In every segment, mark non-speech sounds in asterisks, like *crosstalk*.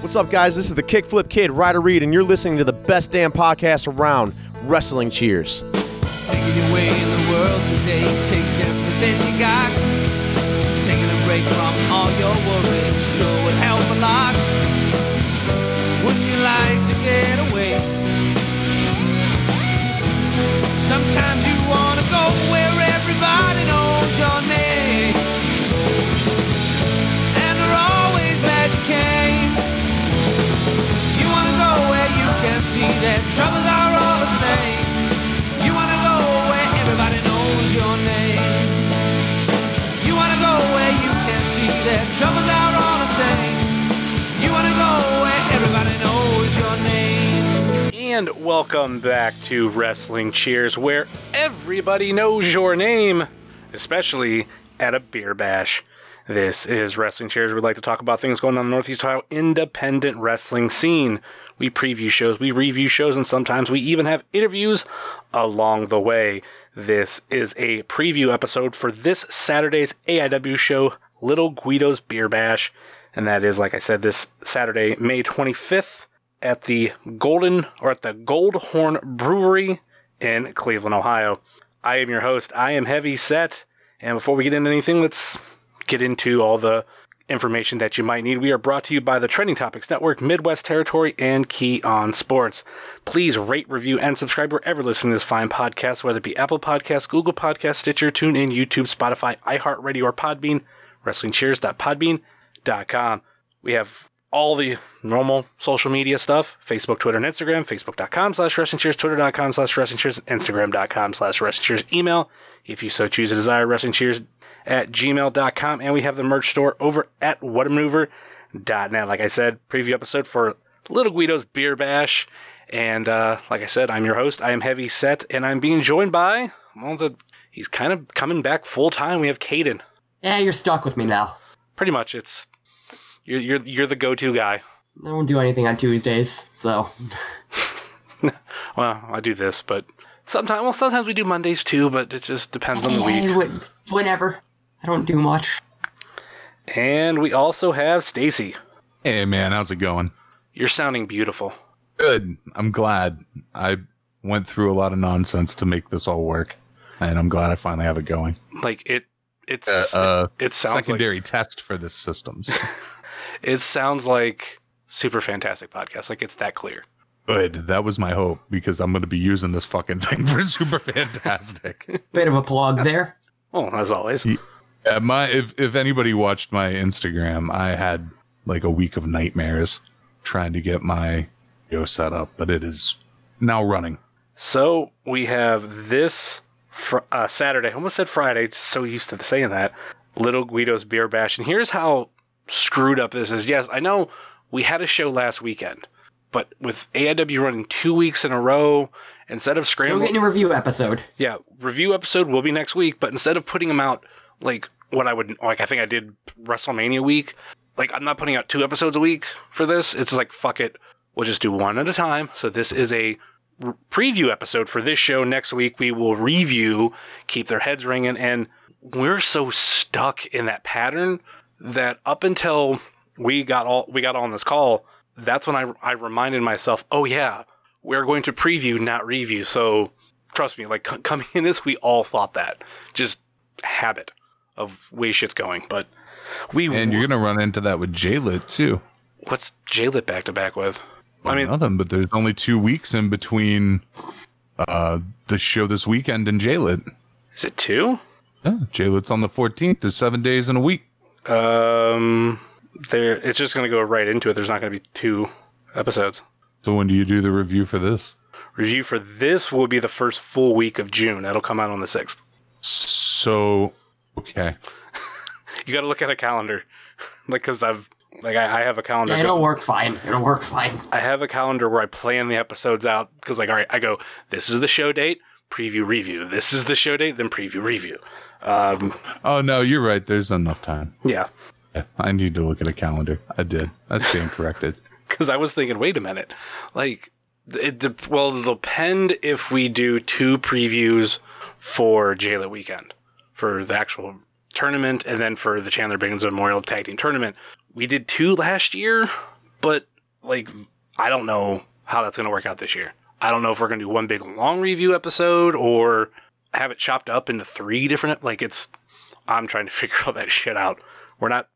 What's up, guys? This is the Kickflip Kid, Ryder Reed, and you're listening to the best damn podcast around Wrestling Cheers. Way in the world today takes everything you got. Taking a break from And welcome back to Wrestling Cheers, where everybody knows your name, especially at a beer bash. This is Wrestling Cheers. We'd like to talk about things going on in the Northeast Ohio independent wrestling scene. We preview shows, we review shows, and sometimes we even have interviews along the way. This is a preview episode for this Saturday's AIW show, Little Guido's Beer Bash. And that is, like I said, this Saturday, May 25th at the Golden or at the Goldhorn Brewery in Cleveland, Ohio. I am your host. I am Heavy Set. And before we get into anything, let's get into all the information that you might need. We are brought to you by the Trending Topics Network, Midwest Territory, and Key on Sports. Please rate, review, and subscribe wherever listening to this fine podcast, whether it be Apple Podcasts, Google Podcasts, Stitcher, TuneIn, YouTube, Spotify, iHeartRadio, or Podbean. WrestlingCheers.podbean.com. We have all the normal social media stuff Facebook, Twitter, and Instagram. Facebook.com slash Wrestling Cheers, Twitter.com slash Wrestling Cheers, Instagram.com slash Wrestling Cheers. Email, if you so choose to desire, Wrestling Cheers at gmail.com. And we have the merch store over at whatamaneuver.net. Like I said, preview episode for Little Guido's Beer Bash. And uh, like I said, I'm your host. I am Heavy Set, and I'm being joined by, well, the he's kind of coming back full time. We have Caden. Yeah, you're stuck with me now. Pretty much, it's you're you're you're the go-to guy. I don't do anything on Tuesdays, so *laughs* Well, I do this, but sometimes well sometimes we do Mondays too, but it just depends on the Eh, week. wh- whenever. I don't do much. And we also have Stacy. Hey man, how's it going? You're sounding beautiful. Good. I'm glad. I went through a lot of nonsense to make this all work, and I'm glad I finally have it going. Like it it's Uh, it sounds like secondary test for this systems. *laughs* it sounds like super fantastic podcast. Like it's that clear. Good. That was my hope because I'm going to be using this fucking thing for super fantastic. *laughs* Bit of a plug there. Oh, as always. Yeah, my if if anybody watched my Instagram, I had like a week of nightmares trying to get my yo set up, but it is now running. So we have this fr- uh, Saturday. I almost said Friday. Just so used to saying that. Little Guido's Beer Bash, and here's how screwed up this is. Yes, I know we had a show last weekend, but with AIW running two weeks in a row, instead of Still scrambling, getting a review episode. yeah, review episode will be next week. But instead of putting them out like what I would like, I think I did WrestleMania week. Like I'm not putting out two episodes a week for this. It's like fuck it, we'll just do one at a time. So this is a r- preview episode for this show. Next week we will review, keep their heads ringing, and we're so stuck in that pattern that up until we got all we got on this call, that's when I I reminded myself, oh yeah, we're going to preview, not review. So trust me, like c- coming in this, we all thought that. Just habit of way shit's going. But we And you're going to run into that with Jaylit too. what's Jaylit back to back with? I mean, nothing, but there's only two weeks in between uh, the show this weekend and Jaylit. is it two? Yeah, Jaylet's on the 14th. There's seven days in a week. Um, there. It's just going to go right into it. There's not going to be two episodes. So when do you do the review for this? Review for this will be the first full week of June. That'll come out on the sixth. So, okay. *laughs* You got to look at a calendar, *laughs* like because I've like I, I have a calendar. Yeah, it'll work fine. It'll work fine. I have a calendar where I plan the episodes out because, like, all right, I go, this is the show date, preview, review. This is the show date, then preview, review. Um, Oh, no, you're right. There's enough time. yeah, Yeah, I need to look at a calendar. I did. I stand *laughs* corrected. because I was thinking, wait a minute, like, it, it, well, it'll depend if we do two previews for Jayla Weekend for the actual tournament, and then for the Chandler Binghamton Memorial Tag Team Tournament. We did two last year, but like I don't know how that's going to work out this year. I don't know if we're going to do one big long review episode or have it chopped up into three different. Like it's, I'm trying to *laughs* figure all that shit out. We're not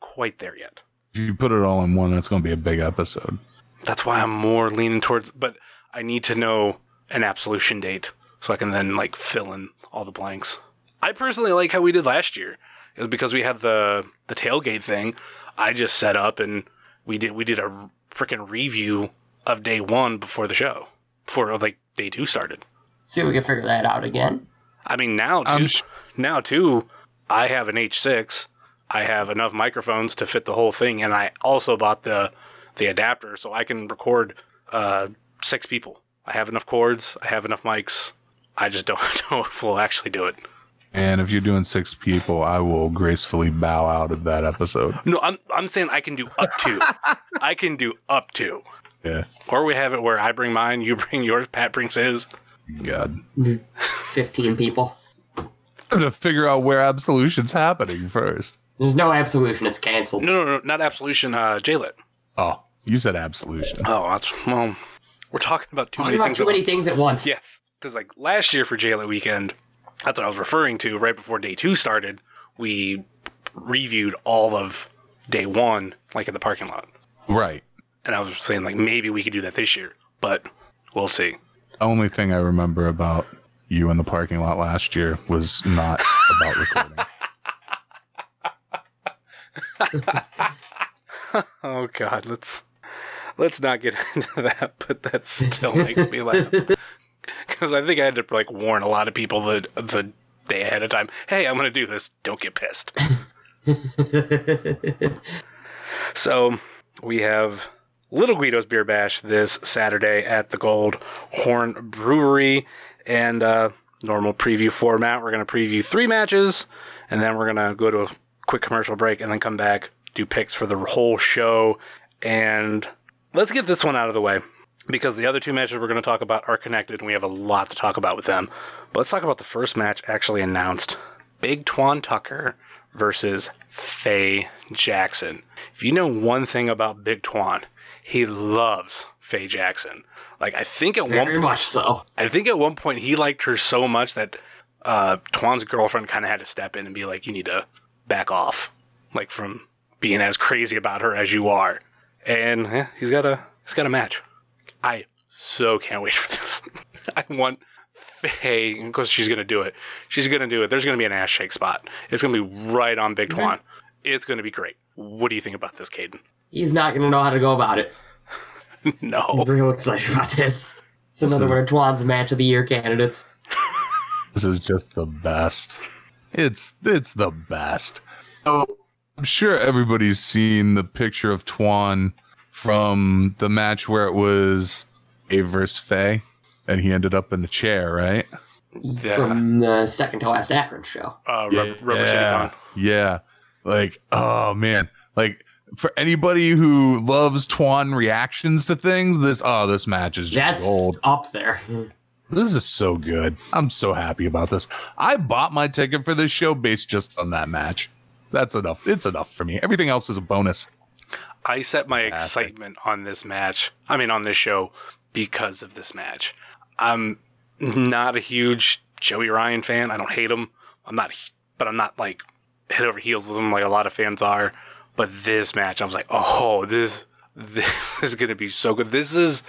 quite there yet. If you put it all in one, that's going to be a big episode. That's why I'm more leaning towards. But I need to know an absolution date so I can then like fill in all the blanks. I personally like how we did last year. It was because we had the the tailgate thing. I just set up and we did we did a freaking review of day one before the show, before like day two started. See if we can figure that out again. I mean now too, I'm now too, I have an H6. I have enough microphones to fit the whole thing, and I also bought the the adapter so I can record uh, six people. I have enough cords. I have enough mics. I just don't *laughs* know if we'll actually do it. And if you're doing six people, I will gracefully bow out of that episode. *laughs* No, I'm I'm saying I can do up to. *laughs* I can do up to. Yeah. Or we have it where I bring mine, you bring yours, Pat brings his. God. 15 people. I have to figure out where absolution's happening first. There's no absolution. It's canceled. No, no, no, not absolution. Uh, Jaylit. Oh, you said absolution. Oh, that's well. We're talking about too Talking many about things. too at many once. things at once. Yes, because like last year for Jaylit weekend, that's what I was referring to. Right before day two started, we reviewed all of day one, like in the parking lot, Right. and I was saying like maybe we could do that this year, but we'll see. The only thing I remember about you in the parking lot last year was not about *laughs* recording. Oh God, let's let's not get *laughs* into that. But that still makes me laugh *laughs* because I think I had to like warn a lot of people the the day ahead of time. Hey, I'm going to do this. Don't get pissed. so we have Little Guido's Beer Bash this Saturday at the Gold Horn Brewery, and uh, normal preview format. We're going to preview three matches, and then we're going to go to a quick commercial break, and then come back do picks for the whole show. And let's get this one out of the way because the other two matches we're going to talk about are connected, and we have a lot to talk about with them. But let's talk about the first match actually announced: Big Twan Tucker versus Faye Jackson. If you know one thing about Big Twan, he loves Faye Jackson. Like I think at one Very point, much so. I think at one point he liked her so much that uh, Twan's girlfriend kind of had to step in and be like, "You need to back off, like from being as crazy about her as you are." And yeah, he's got a he's got a match. I so can't wait for this. *laughs* I want Faye because she's gonna do it. She's gonna do it. There's gonna be an ass shake spot. It's gonna be right on Big Twan. It's gonna be great. What do you think about this, Caden? He's not going to know how to go about it. *laughs* no. I'm real excited about this. It's another one of Twan's match of the year candidates. *laughs* This is just the best. It's it's the best. So I'm sure everybody's seen the picture of Twan from the match where it was A versus Faye, and he ended up in the chair, right? Yeah. From the second to last Akron show. Uh, rubber, rubber City yeah, Con. yeah. Like, oh man, like for anybody who loves Twan reactions to things, this oh, this match is just That's gold. up there. This is so good. I'm so happy about this. I bought my ticket for this show based just on that match. That's enough. It's enough for me. Everything else is a bonus. I set my Fantastic. excitement on this match. I mean, on this show because of this match. I'm not a huge Joey Ryan fan. I don't hate him. I'm not, but I'm not like head over heels with him like a lot of fans are. But this match, I was like, oh, this *laughs* this is gonna be so good. This is,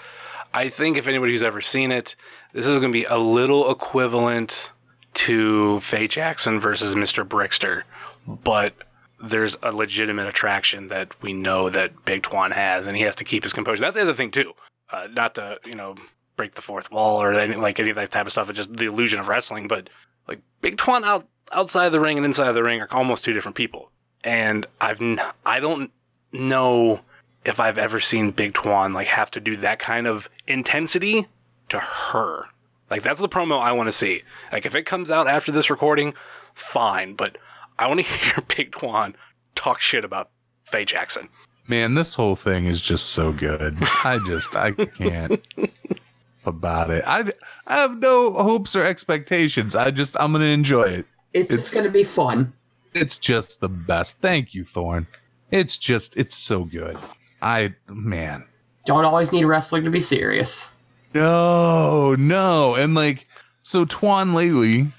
I think, if anybody who's ever seen it, this is gonna be a little equivalent to Faye Jackson versus Mr. Brickster, but there's a legitimate attraction that we know that Big Twan has, and he has to keep his composure. That's the other thing too. Uh, not to you know break the fourth wall or any, like any of that type of stuff. It's just the illusion of wrestling. But like Big Twan out outside the ring and inside the ring are almost two different people. And I've n- I don't know if I've ever seen Big Twan like have to do that kind of intensity to her. Like that's the promo I want to see. Like if it comes out after this recording, fine. But I want to *laughs* hear Big Twan talk shit about Faye Jackson. Man, this whole thing is just so good. I just I can't *laughs* about it. I I have no hopes or expectations. I just I'm gonna enjoy it. It's, It's- just going to be fun. It's just the best. Thank you, Thorn. It's just it's so good. I man, Don't always need wrestling to be serious. no, no, and like so, Twan lately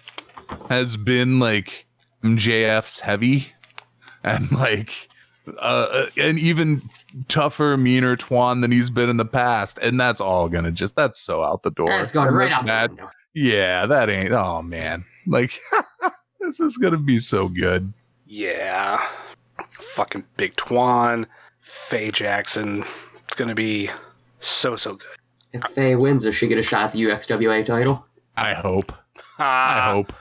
has been like MJF's heavy, and like uh, an even tougher, meaner Twan than he's been in the past, and that's all gonna just that's so out the door. That's going right out window. Yeah, that ain't. Oh man, like *laughs* this is gonna be so good. Yeah. Fucking Big Twan, Faye Jackson. It's gonna be so so good. If Faye wins, does she get a shot at the UXWA title? I hope. *laughs* I Ah, hope.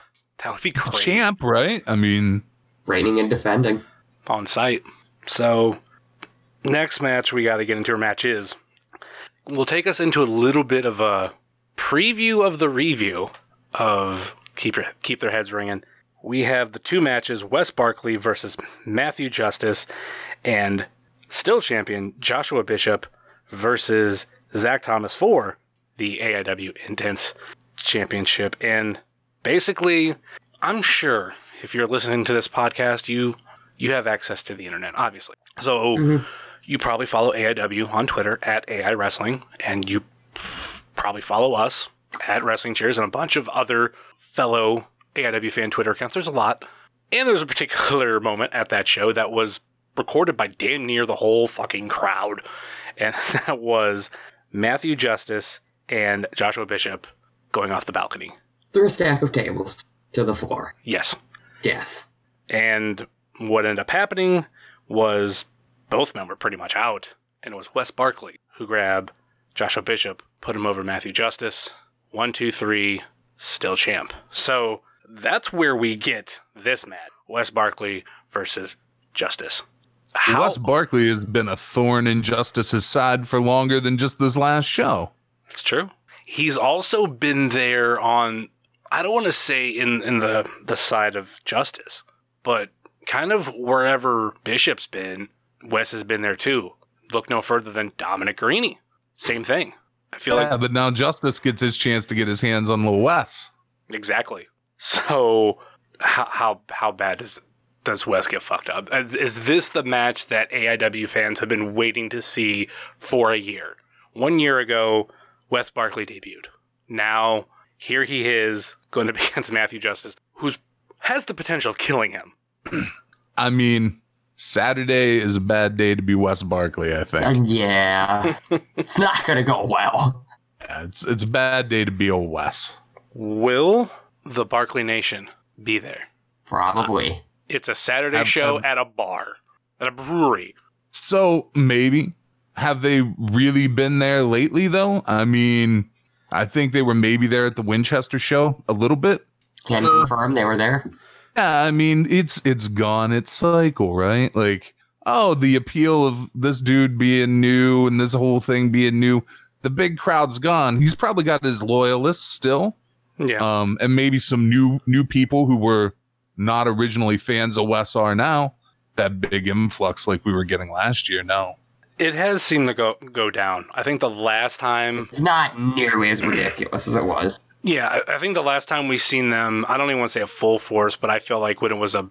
that would be great. Champ, right? I mean, Reigning and defending. on site. So, next match we got to get into our match is will take us into a little bit of a preview of the review of keep your, keep their heads ringing. We have the two matches: Wes Barkley versus Matthew Justice, and still champion Joshua Bishop versus Zach Thomas for the AIW Intense Championship. And basically, I'm sure if you're listening to this podcast, you you have access to the internet, obviously. So mm-hmm. you probably follow AIW on Twitter at AI Wrestling, and you probably follow us at Wrestling Cheers and a bunch of other fellow AIW fan Twitter accounts. There's a lot. And there was a particular *laughs* moment at that show that was recorded by damn near the whole fucking crowd. And *laughs* that was Matthew Justice and Joshua Bishop going off the balcony. Through a stack of tables to the floor. Yes. Death. And what ended up happening was both men were pretty much out, and it was Wes Barkley who grabbed Joshua Bishop, put him over Matthew Justice. One, two, three, still champ. So that's where we get this match: Wes Barkley versus Justice. How, Wes Barkley has been a thorn in Justice's side for longer than just this last show. It's true. He's also been there on I don't want to say in in the the side of justice, but kind of wherever Bishop's been, Wes has been there too. Look no further than Dominic Garrini. Same thing. I feel Yeah, like but now Justice gets his chance to get his hands on Lil Wes. exactly. So how how how bad does does Wes get fucked up? Is is this the match that AIW fans have been waiting to see for a year? One year ago, Wes Barkley debuted. Now here he is going to be *laughs* against Matthew Justice, who's has the potential of killing him. *clears throat* I mean, Saturday is a bad day to be Wes Barkley. I think And yeah, *laughs* it's not gonna go well. Yeah, it's it's a bad day to be old Wes. Will the Barkley Nation be there? Probably. It's a Saturday Um, show um, at a bar, at a brewery. So maybe have they really been there lately? Though I mean, I think they were maybe there at the Winchester show a little bit. Can Uh, confirm they were there. Yeah, I mean, it's it's gone its cycle, right? Like, oh, the appeal of this dude being new and this whole thing being new, the big crowd's gone. He's probably got his loyalists still, Yeah. um, and maybe some new new people who were not originally fans of Wes are now. That big influx like we were getting last year. No, It has seemed to go go down. I think the last time, It's not nearly as ridiculous as it was. yeah, I I think the last time we seen them, I don't even want to say a full force, but I feel like when it was a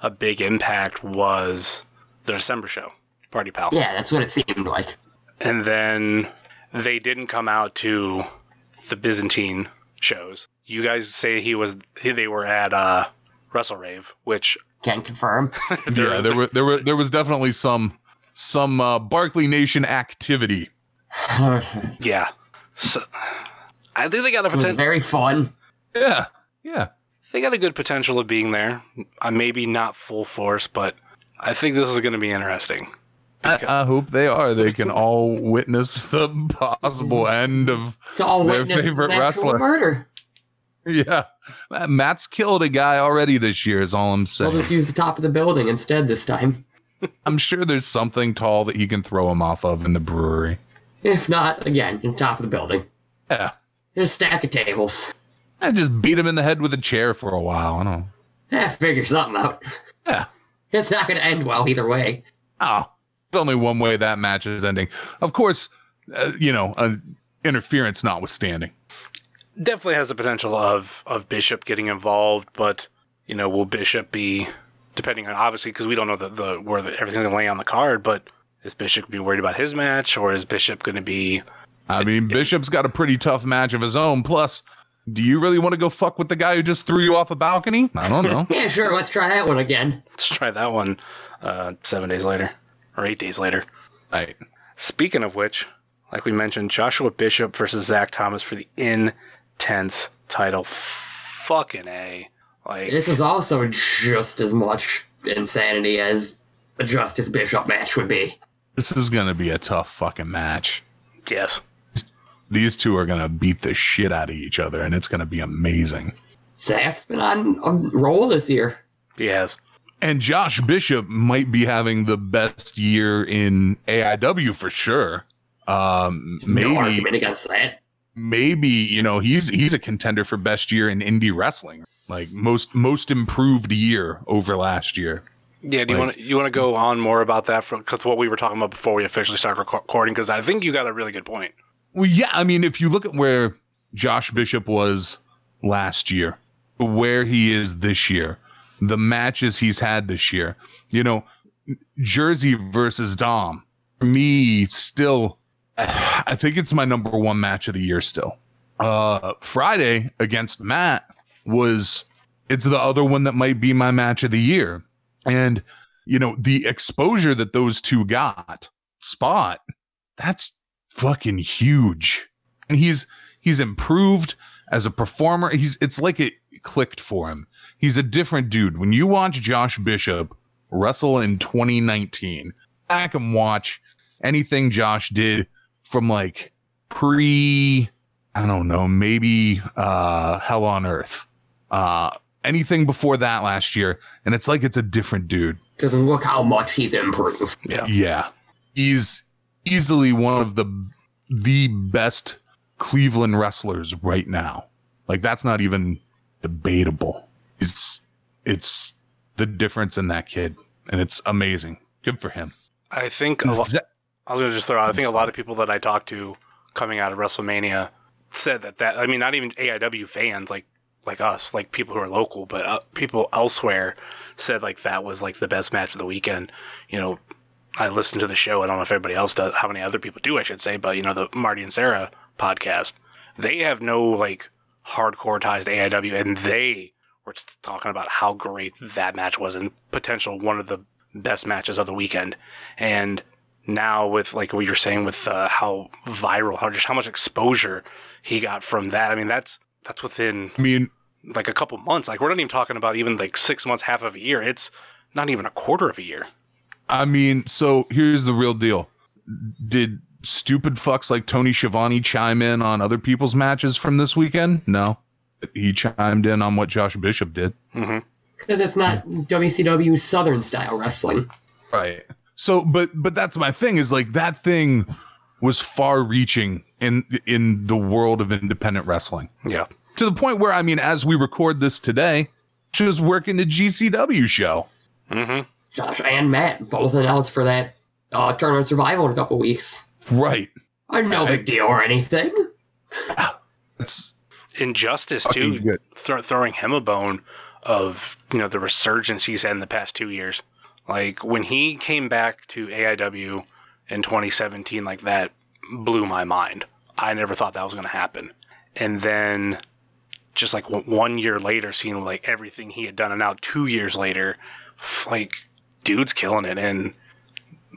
a big impact was the December show, Party Pal, Yeah, that's what it seemed like. and then they didn't come out to the Byzantine shows. You guys say he was they were at uh, Wrestle Rave, which Can confirm. *laughs* yeah, there were there were there was definitely some some uh, Barkley Nation activity. *laughs* yeah, so, I think they got a potential. very fun. Yeah, yeah. they got a good potential of being there. Uh, maybe not full force, but I think this is going to be interesting. I, I hope they are. They can all witness the possible end of. It's all Their favorite wrestler. murder. Yeah, Matt's killed a guy already this year. Is all I'm saying. We'll just use the top of the building instead this time. *laughs* I'm sure there's something tall that he can throw him off of in the brewery. If not, again, in top of the building. Yeah, There's a stack of tables. I just beat him in the head with a chair for a while. I don't. know. Eh, figure something out. Yeah. *laughs* It's not going to end well either way. Oh, there's only one way that match is ending. Of course, uh, you know, uh, interference notwithstanding. Definitely has the potential of of Bishop getting involved, but you know, will Bishop be depending on obviously because we don't know the, the where the, everything's going to lay on the card, but Is Bishop gonna be worried about his match, or is Bishop going to be? I mean, Bishop's got a pretty tough match of his own. Plus, do you really want to go fuck with the guy who just threw you off a balcony? I don't know. *laughs* Yeah, sure. Let's try that one again. Let's try that one uh, seven days later or eight days later. right. Speaking of which, like we mentioned, Joshua Bishop versus Zach Thomas for the intense title. Fucking a. Like This is also just as much insanity as a Justice Bishop match would be. This is gonna be a tough fucking match. yes, These two are gonna beat the shit out of each other, and it's gonna be amazing. Zach's been on a roll this year. he has. And Josh Bishop might be having the best year in AIW for sure. Um, No maybe, argument against that. maybe you know he's he's a contender for best year in indie wrestling, like most most improved year over last year. Yeah, do you Like- want to you want to go on more about that because what we were talking about before we officially started recording? Because I think you got a really good point. Well, yeah, I mean, if you look at where Josh Bishop was last year, where he is this year, the matches he's had this year, you know, Jersey versus Dom, me, still, I think it's my number one match of the year still. Uh, Friday against Matt was, it's the other one that might be my match of the year. And, you know, the exposure that those two got, spot, that's fucking huge. And he's he's improved as a performer. He's it's like it clicked for him. He's a different dude. When you watch Josh Bishop wrestle in 2019, back and watch anything Josh did from like pre I don't know, maybe uh Hell on Earth. Uh anything before that last year and it's like it's a different dude. Because look how much he's improved. Yeah. Yeah. He's easily one of the the best Cleveland wrestlers right now. Like that's not even debatable. It's it's the difference in that kid and it's amazing. Good for him. I think a lot, I was gonna just throw out. I think a lot of people that I talked to coming out of WrestleMania said that that. I mean, not even AIW fans like like us, like people who are local, but uh, people elsewhere said like that was like the best match of the weekend. You know, I listened to the show. I don't know if everybody else does. How many other people do? I should say, but you know, the Marty and Sarah podcast. They have no like hardcore ties to AIW, and they were talking about how great that match was and potential one of the best matches of the weekend. And now with like what you're saying with uh, how viral, how just how much exposure he got from that. I mean, that's that's within I mean, like a couple months. Like we're not even talking about even like six months, half of a year. It's not even a quarter of a year. I mean, so here's the real deal. Did stupid fucks like Tony Schiavone chime in on other people's matches from this weekend? No. He chimed in on what Josh Bishop did. Because it's not WCW Southern style wrestling. Right. So, but but that's my thing is like that thing was far reaching in in the world of independent wrestling Yeah. to the point where I mean, as we record this today, she was working the GCW show. Mm-hmm. Josh and Matt both announced for that uh, tournament survival in a couple weeks. Right. Uh, no big deal or anything. That's Injustice fucking too, good. thro- throwing him a bone of you know the resurgence he's had in the past two years. Like when he came back to AIW in 2017, like that blew my mind. I never thought that was going to happen. And then just like one year later, seeing like everything he had done, and now two years later, like dude's killing it, and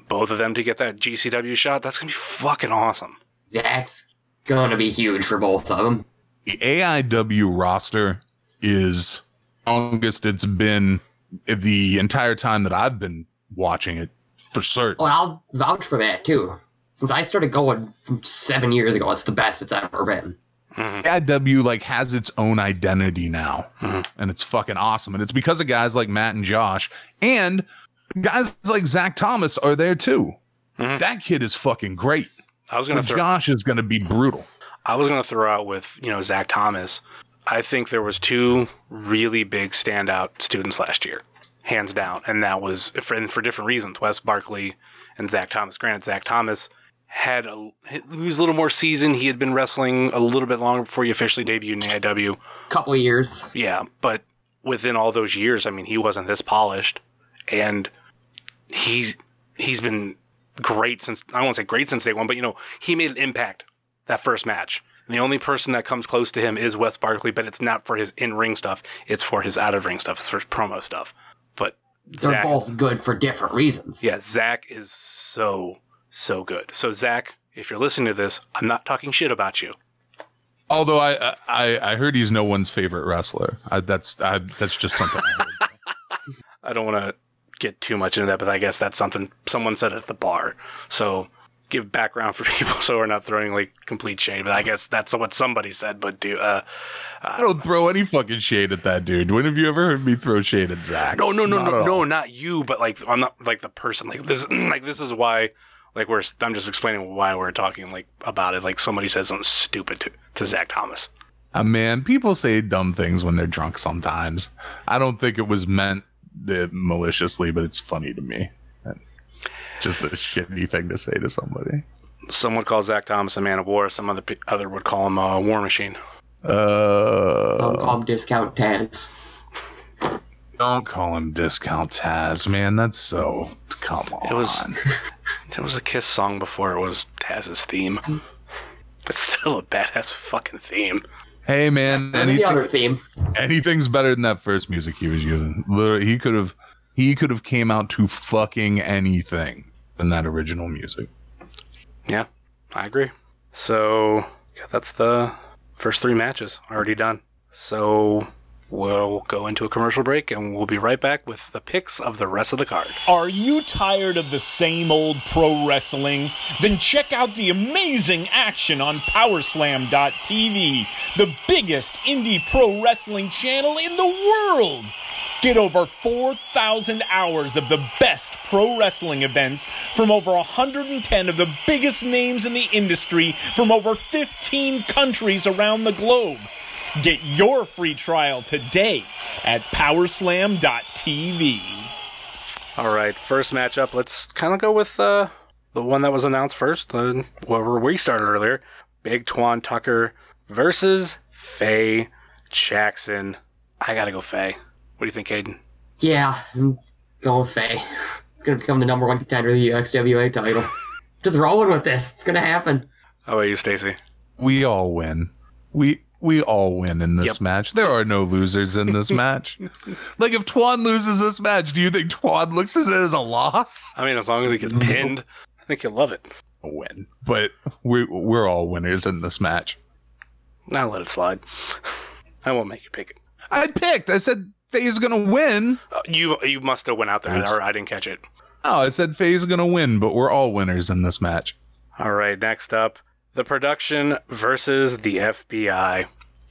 both of them to get that GCW shot, that's gonna be fucking awesome. That's gonna be huge for both of them. The AIW roster is longest it's been the entire time that I've been watching it for certain. Well, I'll vouch for that too. Since I started going seven years ago, it's the best it's ever been. Mm-hmm. AIW like has its own identity now, mm-hmm. and it's fucking awesome. And it's because of guys like Matt and Josh, and guys like Zach Thomas are there too. Mm-hmm. That kid is fucking great. I was gonna throw. Josh is going to be brutal. I was going to throw out with, you know, Zach Thomas. I think there was two really big standout students last year, hands down, and that was for, and for different reasons. Wes Barkley and Zach Thomas. Granted, Zach Thomas had a he was a little more seasoned. He had been wrestling a little bit longer before he officially debuted in AIW. Couple of years. Yeah, but within all those years, I mean, he wasn't this polished, and he's he's been great since I won't say great since day one, but you know he made an impact that first match. And the only person that comes close to him is Wes Barkley, but it's not for his in ring stuff. It's for his out of ring stuff. It's for his promo stuff. But They're Zach, both good for different reasons. yeah, Zach is so so good. So Zach, if you're listening to this, I'm not talking shit about you. Although I I I heard he's no one's favorite wrestler. I, that's I, that's just something I heard. *laughs* I don't want to get too much into that, but I guess that's something someone said at the bar. So give background for *laughs* people so we're not throwing like complete shade. But I guess that's what somebody said. But do uh, I don't throw any fucking shade at that dude. When have you ever heard me throw shade at Zach? no, no, no, Not no, no, not you, but like I'm not like the person. Like this, *clears throat* like this is why. Like we're, I'm just explaining why we're talking like about it. Like somebody said something stupid to, to Zach Thomas. Uh, man, people say dumb things when they're drunk sometimes. I don't think it was meant uh, maliciously, but it's funny to me. Just a shitty thing to say to somebody. Some would call Zach Thomas a man of war. Some other other would call him a war machine. Uh, Some call him discount Taz. don't call him discount Taz, man. That's so. Come on. It was- *laughs* There was a Kiss song before it was Taz's theme. But still a badass fucking theme. Hey, man. And the other theme. anything's better than that first music he was using. Literally, he could have. He could have came out to fucking anything than that original music. Yeah, I agree. So yeah, that's the first three matches already done. So we'll go into a commercial break and we'll be right back with the picks of the rest of the card. Are you tired of the same old pro wrestling? Then check out the amazing action on Powerslam.tv, the biggest indie pro wrestling channel in the world. Get over 4,000 hours of the best pro wrestling events from over 110 of the biggest names in the industry from over 15 countries around the globe. Get your free trial today at Powerslam.tv. All right, first matchup. Let's kind of go with uh, the one that was announced first, uh, where we started earlier. Big Twan Tucker versus Faye Jackson. I gotta go Faye. What do you think, Hayden? Yeah, I'm going Faye. It's gonna become the number one contender of the UXWA title. *laughs* Just rolling with this. It's gonna happen. How about you, Stacy? We all win. We we all win in this Yep. match. There are no losers in this *laughs* match. Like if Twan loses this match, do you think Twan looks at it as a loss? I mean, as long as he gets pinned, I think he'll love it. A win. But we we're all winners in this match. I'll let it slide. I won't make you pick it. I picked. I said Faye's gonna win. Uh, you you must have went out there, Yes. or I didn't catch it. Oh, I said Faye's gonna win, but we're all winners in this match. All right, next up, the production versus the FBI.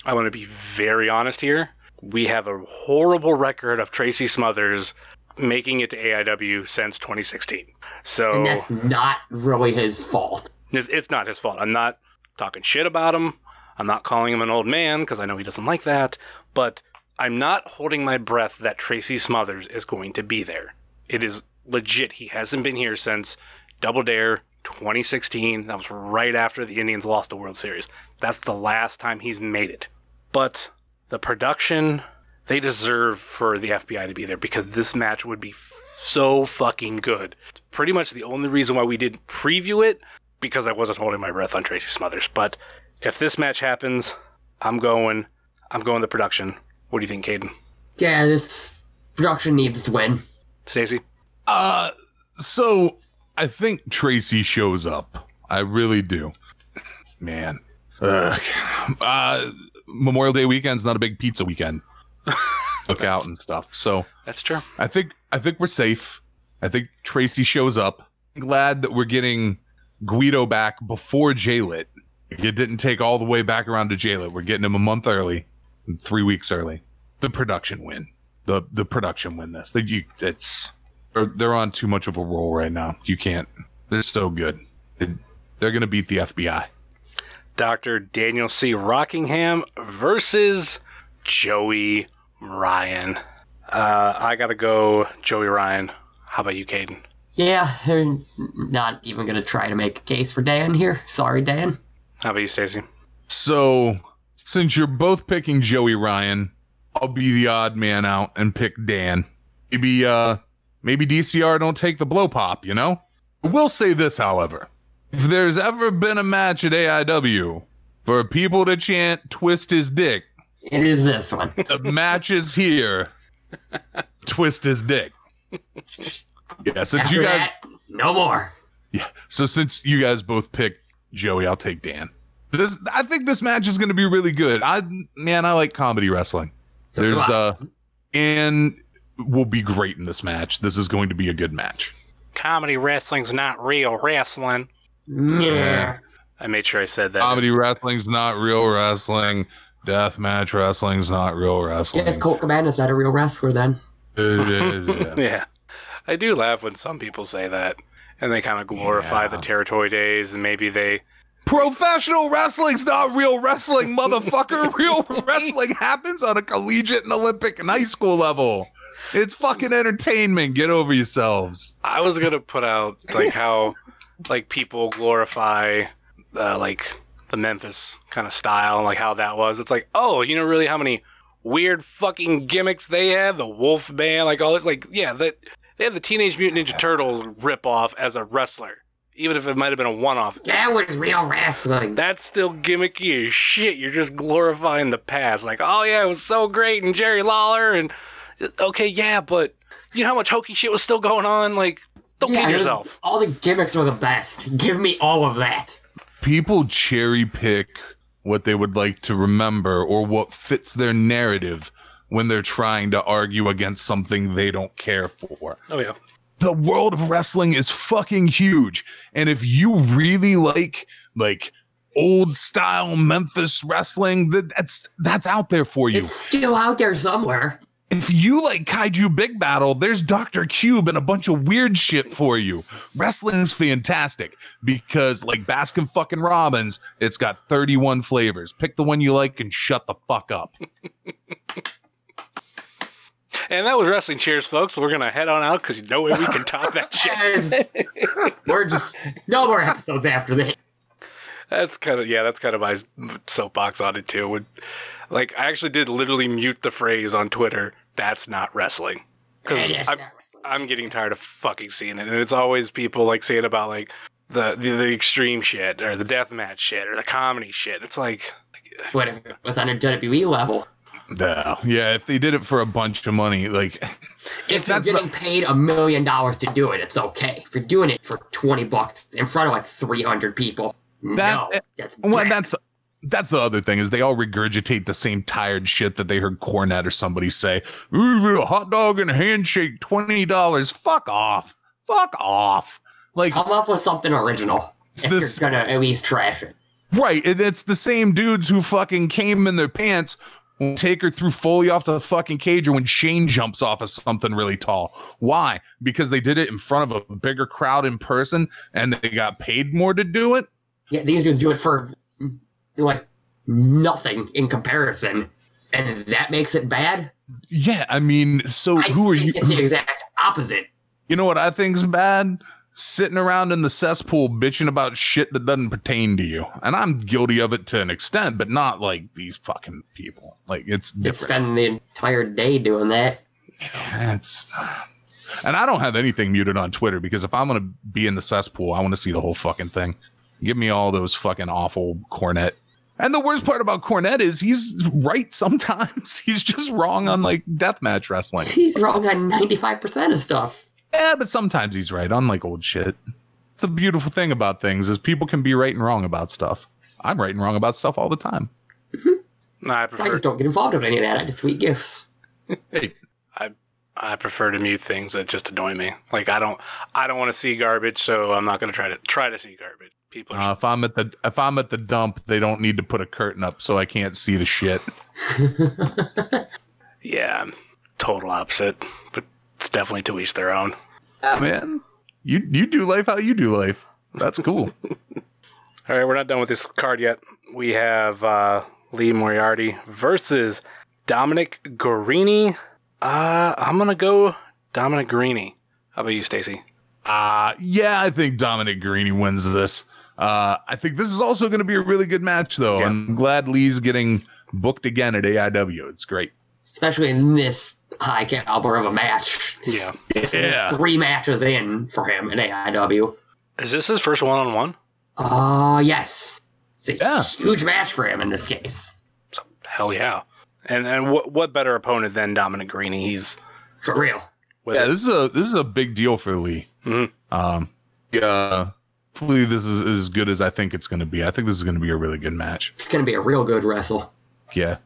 I want to be very honest here. We have a horrible record of Tracy Smothers making it to AIW since 2016. So And that's not really his fault. it's, it's not his fault. I'm not talking shit about him. I'm not calling him an old man because I know he doesn't like that. But I'm not holding my breath that Tracy Smothers is going to be there. It is legit. He hasn't been here since Double Dare 2016. That was right after the Indians lost the World Series. That's the last time he's made it. But the production, they deserve for the FBI to be there because this match would be so fucking good. It's pretty much the only reason why we didn't preview it because I wasn't holding my breath on Tracy Smothers. But if this match happens, I'm going. I'm going the production. What do you think, Caden? Yeah, this production needs to win. Stacy? Uh, so I think Tracy shows up. I really do. Man, Ugh. uh, Memorial Day weekend's not a big pizza weekend. *laughs* Look out and stuff. So That's true. I think I think we're safe. I think Tracy shows up. Glad that we're getting Guido back before Jaylit. It didn't take all the way back around to Jaylit. We're getting him a month early, three weeks early. The production win. The the production win this. They, you, it's they're, they're on too much of a roll right now. You can't. They're so good. They, they're gonna beat the FBI. Dr. Daniel C. Rockingham versus Joey Ryan. Uh, I gotta go Joey Ryan. How about you, Caden? Yeah, they're not even gonna try to make a case for Dan here. Sorry, Dan. How about you, Stacy? So since you're both picking Joey Ryan, I'll be the odd man out and pick Dan. Maybe uh maybe DCR don't take the blow pop, you know? I will say this, however. If there's ever been a match at AIW for people to chant twist his dick, It is this one. the *laughs* match is here. Twist his dick. Yeah, since After you guys that, no more. Yeah. So since you guys both picked Joey, I'll take Dan. This I think this match is gonna be really good. I man, I like comedy wrestling. So There's uh and will be great in this match. This is going to be a good match. Comedy wrestling's not real wrestling. Mm. Yeah. I made sure I said that. Comedy wrestling's not real wrestling. Death match wrestling's not real wrestling. Guess Colt Cabana's not a real wrestler then. Yeah. *laughs* yeah. I do laugh when some people say that. And they kind of glorify the territory days and maybe they Professional wrestling's not real wrestling, motherfucker. *laughs* real wrestling happens on a collegiate and Olympic and high school level. It's fucking entertainment. Get over yourselves. I was gonna put out like how like people glorify uh, like the Memphis kind of style and like how that was. It's like, oh, you know really how many weird fucking gimmicks they had? The Wolf Band, like all this like yeah, that they have the Teenage Mutant Ninja Turtle rip off as a wrestler. Even if it might have been a one off. That was real wrestling. That's still gimmicky as shit. You're just glorifying the past. Like, oh yeah, it was so great and Jerry Lawler and okay, yeah, but you know how much hokey shit was still going on? Like, don't Yeah, kid yourself. All the gimmicks are the best. Give me all of that. people cherry pick what they would like to remember or what fits their narrative when they're trying to argue against something they don't care for. Oh yeah. The world of wrestling is fucking huge. And if you really like like old style Memphis wrestling, that, that's that's out there for you. It's still out there somewhere. If you like Kaiju Big Battel, there's Dr. Cube and a bunch of weird shit for you. Wrestling's fantastic because, like Baskin fucking Robbins, it's got 31 flavors. Pick the one you like and shut the fuck up. *laughs* And that was wrestling. Cheers, folks. We're gonna head on out because no way we can top that shit. *laughs* As- We're just no more episodes after this. That's kind of yeah. That's kind of my soapbox on it too. When, like, I actually did literally mute the phrase on Twitter. That's not wrestling because I'm. I'm getting tired of fucking seeing it, and it's always people like saying about like the the, the extreme shit or the death match shit or the comedy shit. It's like What if it was on a WWE level? No. Yeah, if they did it for a bunch of money, like If you're that's getting paid a million dollars to do it, it's okay. If you're doing it for twenty bucks in front of like three hundred people, That's- no, that's well, that's the that's the other thing is they all regurgitate the same tired shit that they heard Cornette or somebody say. Ooh, a hot dog and a handshake, twenty dollars. Fuck off. Fuck off. Like come up with something original. If this- you're gonna at least trash it. Right. and It's the same dudes who fucking came in their pants when Taker threw Foley off the fucking cage or when Shane jumps off of something really tall. Why? Because they did it in front of a bigger crowd in person and they got paid more to do it? Yeah, these dudes do it for like nothing in comparison, and that makes it bad. Yeah, I mean, so I who are you? It's the exact opposite. You know what I think's bad? Sitting around in the cesspool bitching about shit that doesn't pertain to you. And I'm guilty of it to an extent, but not like these fucking people. Like it's It's different. spending the entire day doing that. It's and I don't have anything muted on Twitter because if I'm gonna be in the cesspool, I want to see the whole fucking thing. Give me all those fucking awful Cornette. And the worst part about Cornette is he's right sometimes. *laughs* He's just wrong on like deathmatch wrestling. He's wrong on ninety five percent of stuff. Yeah, but sometimes he's right on like old shit. It's a beautiful thing about things is people can be right and wrong about stuff. I'm right and wrong about stuff all the time. Mm-hmm. no, I I prefer just don't get involved with any of that. I just tweet gifs. Hey, I prefer to mute things that just annoy me. Like I don't I don't want to see garbage, so I'm not gonna try to try to see garbage. People are uh, if I'm at the if I'm at the dump, they don't need to put a curtain up so I can't see the shit. *laughs* yeah, I'm total opposite, but it's definitely to each their own. Man, you you do life how you do life. That's cool. *laughs* All right, we're not done with this card yet. We have uh, Lee Moriarty versus Dominic Garrini. Uh, I'm gonna go Dominic Garrini. How about you, Stacy? Uh yeah, I think Dominic Garrini wins this. Uh, I think this is also going to be a really good match, though. Yeah. I'm glad Lee's getting booked again at AIW. It's great. Especially in this high caliber of a match. Yeah. Yeah. Three matches in for him in AIW. Is this his first one on one? Uh, yes. It's a Yeah. huge match for him in this case. Hell yeah. And and what what better opponent than Dominic Garrini? He's For real. Yeah, it. this is a this is a big deal for Lee. Mhm. Um, yeah, hopefully this is as good as I think it's going to be. I think this is going to be a really good match. It's going to be a real good wrestle. Yeah,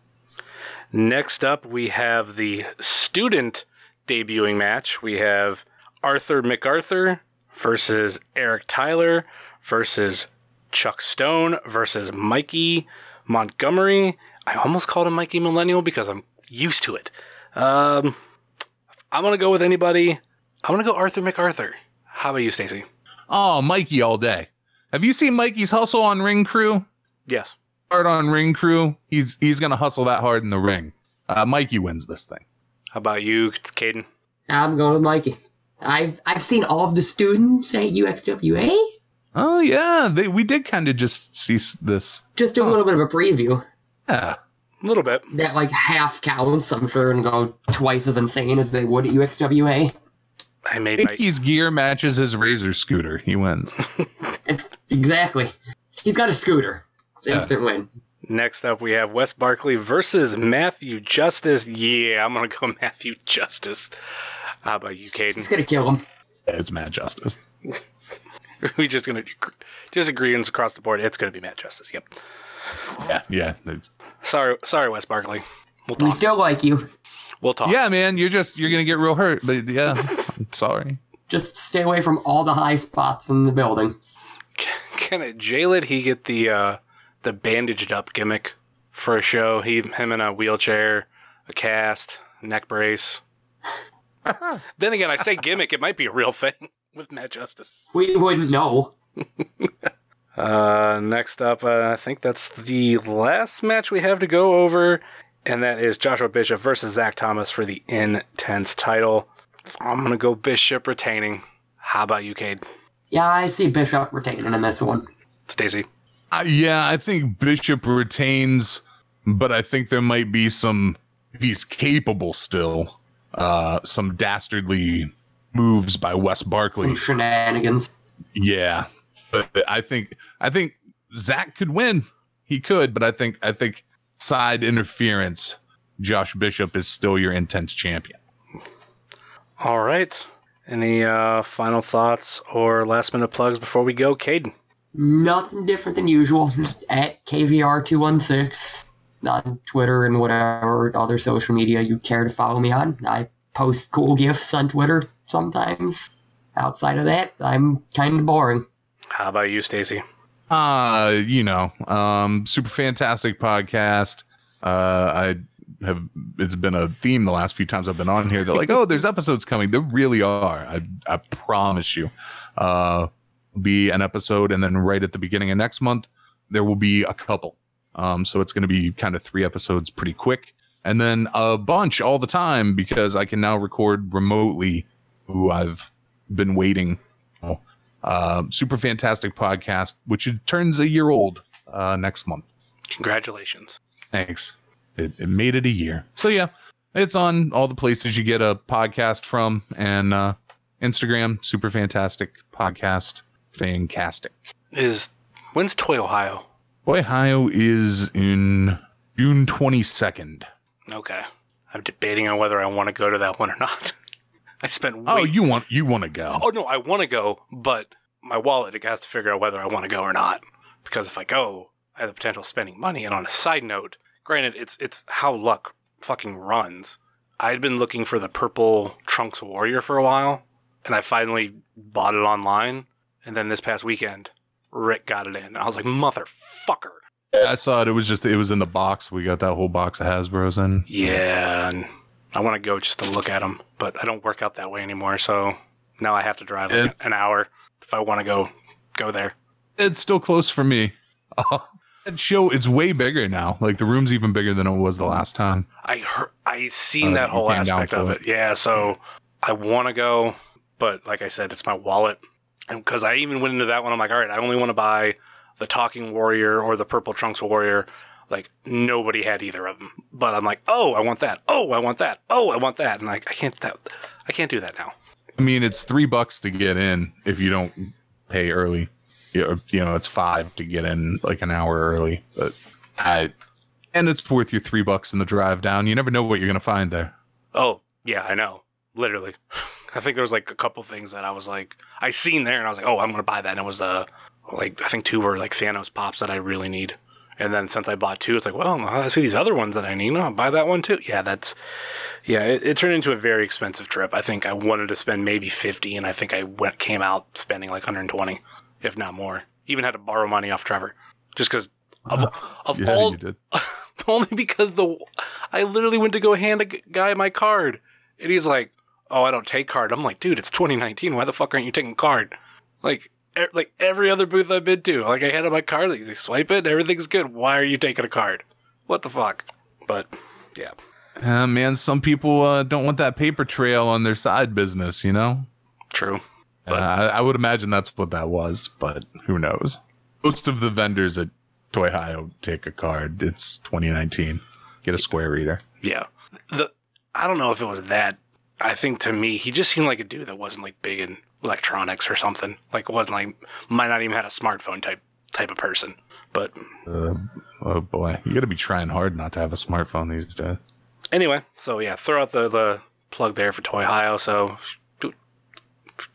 Next up, we have the student debuting match. We have Arthur MacArthur versus Eric Tyler versus Chuck Stone versus Mikey Montgomery. I almost called him Mikey Millennial because I'm used to it. Um, I'm gonna go with anybody. I'm gonna go Arthur MacArthur. How about you, Stacy? Oh, Mikey all day. Have you seen Mikey's hustle on Ring Crew? Yes. Hard on Ring Crew. He's he's gonna hustle that hard in the ring. Uh, Mikey wins this thing. How about you, it's Caden? I'm going with Mikey. I've I've seen all of the students at UXWA. Oh yeah, they, we did kind of just see this. Just do a little bit of a preview. Yeah, A little bit. That like half counts, I'm sure, and go twice as insane as they would at UXWA. I made my Mickey's gear matches his Razor scooter. He wins. *laughs* Exactly. He's got a scooter. It's Yeah. instant win. Next up, we have Wes Barkley versus Matthew Justice. Yeah, I'm gonna go *laughs* Matthew Justice. How about you, He's Caden? gonna kill him. it's Matt Justice. *laughs* *laughs* we just gonna just agreeing across the board. It's gonna be Matt Justice. Yep. Yeah, yeah, Sorry, sorry, Wes Barkley. We'll We still like you. We'll talk. yeah, man. You're just you're gonna get real hurt. But yeah, *laughs* I'm sorry. Just stay away from all the high spots in the building. *laughs* Can it Jalen he get the uh, the bandaged up gimmick for a show? He him in a wheelchair, a cast, neck brace. then again, I say gimmick. It might be a real thing with Matt Justice. We wouldn't know. *laughs* Uh, next up, uh, I think that's the last match we have to go over, and that is Joshua Bishop versus Zach Thomas for the Intense title. I'm gonna go Bishop retaining. How about you, Cade? Yeah, I see Bishop retaining in this one. Stacy? Uh, yeah, I think Bishop retains, but I think there might be some. If he's capable still, uh, some dastardly moves by Wes Barkley. Some shenanigans. Yeah, but I think I think Zach could win. He could, but I think I think side interference. Josh Bishop is still your intense champion. All right. Any uh, final thoughts or last minute plugs before we go, Caden? Nothing different than usual. Just at KVR216 on Twitter and whatever other social media you care to follow me on. I post cool *laughs* gifs on Twitter sometimes. Outside of that, I'm kind of boring. How about you, Stacy? Uh, you know, um, super fantastic podcast. Uh, I have it's been a theme the last few times I've been on here. They're like, oh, there's episodes coming. There really are. I I promise you. Uh, be an episode, and then right at the beginning of next month, there will be a couple. Um, so it's going to be kind of three episodes pretty quick, and then a bunch all the time because I can now record remotely. Who I've been waiting. Oh, uh, super fantastic podcast, which it turns a year old uh, next month. Congratulations. Thanks. It, it made it a year. So yeah, it's on all the places you get a podcast from, and uh, Instagram, super fantastic podcast, fantastic. Is when's Toy Ohio? Toy Ohio is in June twenty second. Okay. I'm debating on whether I want to go to that one or not. *laughs* I spent way- Oh, you want you want to go? Oh no, I want to go, but my wallet it has to figure out whether I want to go or not. Because if I go, I have the potential of spending money. And on a side note, granted, it's it's how luck fucking runs. I'd been looking for the purple Trunks Warrior for a while, and I finally bought it online. And then this past weekend, Rick got it in. And I was like, motherfucker. I saw it. It was just it was in the box. We got that whole box of Hasbro's in. Yeah, and I want to go just to look at them, but I don't work out that way anymore. So now I have to drive like an hour if I want to go go there. It's still close for me. *laughs* That show it's way bigger now. Like the room's even bigger than it was the last time. I heard, I seen Uh, that whole aspect of it. it. Yeah, so I want to go, but like I said, it's my wallet, and because I even went into that one, I'm like, all right, I only want to buy the Talking Warrior or the Purple Trunks Warrior. Like nobody had either of them, but I'm like, oh, I want that. Oh, I want that. Oh, I want that, and like I can't that, I can't do that now. I mean, it's three bucks to get in if you don't pay early. You know, you know, it's five to get in like an hour early, but I and it's worth your three bucks in the drive down. You never know what you're gonna find there. Oh, yeah, I know. Literally. *laughs* I think there was like a couple things that I was like, I seen there and I was like, oh, I'm going to buy that. And it was, uh, like, I think two were like Thanos pops that I really need. And then since I bought two, it's like, well, I see these other ones that I need. I'll buy that one too. Yeah, that's, yeah, it, it turned into a very expensive trip. I think I wanted to spend maybe 50 and I think I went, came out spending like 120, if not more. Even had to borrow money off Trevor just because of, *laughs* of Yeah, all, *laughs* only because the I literally went to go hand a guy my card, and he's like, "Oh, I don't take card." I'm like, "Dude, it's 2019. Why the fuck aren't you taking card?" Like, e- like every other booth I've been to, like I handed my card, like, they swipe it, and everything's good. Why are you taking a card? What the fuck? But yeah, Uh, man, some people uh, don't want that paper trail on their side business. You know. true. Uh, I, I would imagine that's what that was, but who knows? Most of the vendors at Toy Hio take a card. It's 2019. Get a square reader. Yeah, the I don't know if it was that. I think to me, he just seemed like a dude that wasn't like big in electronics or something. Like wasn't like might not even had a smartphone type type of person. But Uh, oh boy, you got to be trying hard not to have a smartphone these days. anyway, so yeah, throw out the, the plug there for Toy Hio. So, do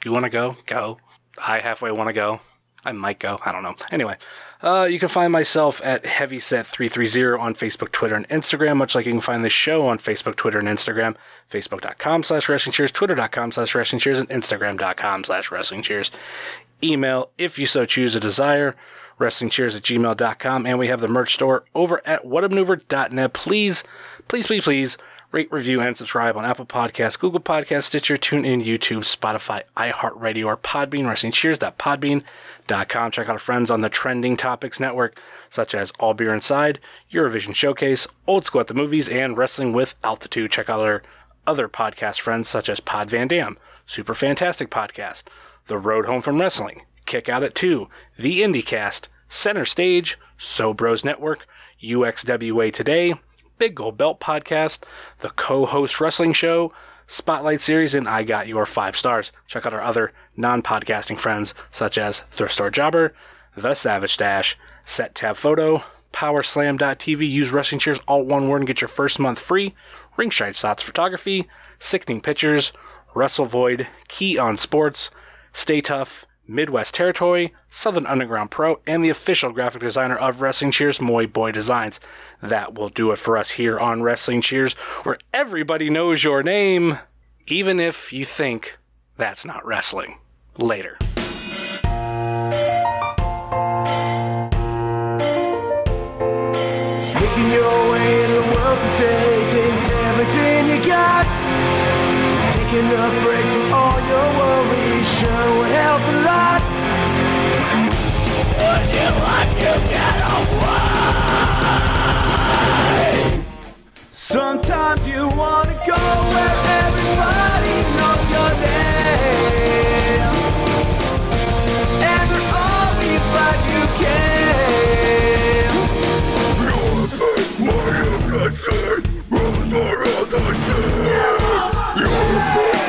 you want to go? Go. I halfway want to go. I might go. I don't know. Anyway, uh, you can find myself at Heavyset330 on Facebook, Twitter, and Instagram, much like you can find the show on Facebook, Twitter, and Instagram. Facebook.com slash Wrestling Cheers, Twitter.com slash Wrestling Cheers, and Instagram.com slash Wrestling Cheers. Email, if you so choose a desire, wrestlingcheers at gmail.com. And we have the merch store over at whatamaneuver.net. Please, please, please, please rate, review, and subscribe on Apple Podcasts, Google Podcasts, Stitcher, TuneIn, YouTube, Spotify, iHeartRadio, or Podbean, Wrestling Cheers. wrestlingcheers.podbean.com. Check out our friends on the Trending Topics Network, such as All Beer Inside, Eurovision Showcase, Old School at the Movies, and Wrestling with Altitude. Check out our other podcast friends, such as Pod Van Dam, Super Fantastic Podcast, The Road Home from Wrestling, Kick Out at 2, The IndieCast, Center Stage, So Bros Network, UXWA Today, Big Gold Belt Podcast, the co host wrestling show, Spotlight Series, and I Got Your Five Stars. Check out our other non podcasting friends, such as Thrift Store Jobber, The Savage Dash, Set Tab Photo, PowerSlam.tv. Use wrestling cheers, all one word, and get your first month free. Ringside Slots Photography, Sickening Pictures, Wrestle Void, Key on Sports, Stay Tough, Midwest Territory, Southern Underground Pro, and the official graphic designer of Wrestling Cheers, Moy Boy Designs. That will do it for us here on Wrestling Cheers, where everybody knows your name, even if you think that's not wrestling. Later. Making your way in the world today takes everything you got. Taking a break from all your worries sure would help a lot. Would you like to get away? Sometimes you wanna go where everybody knows your name, and we're always glad you came. You're can see? Rose are all the same. You're fake.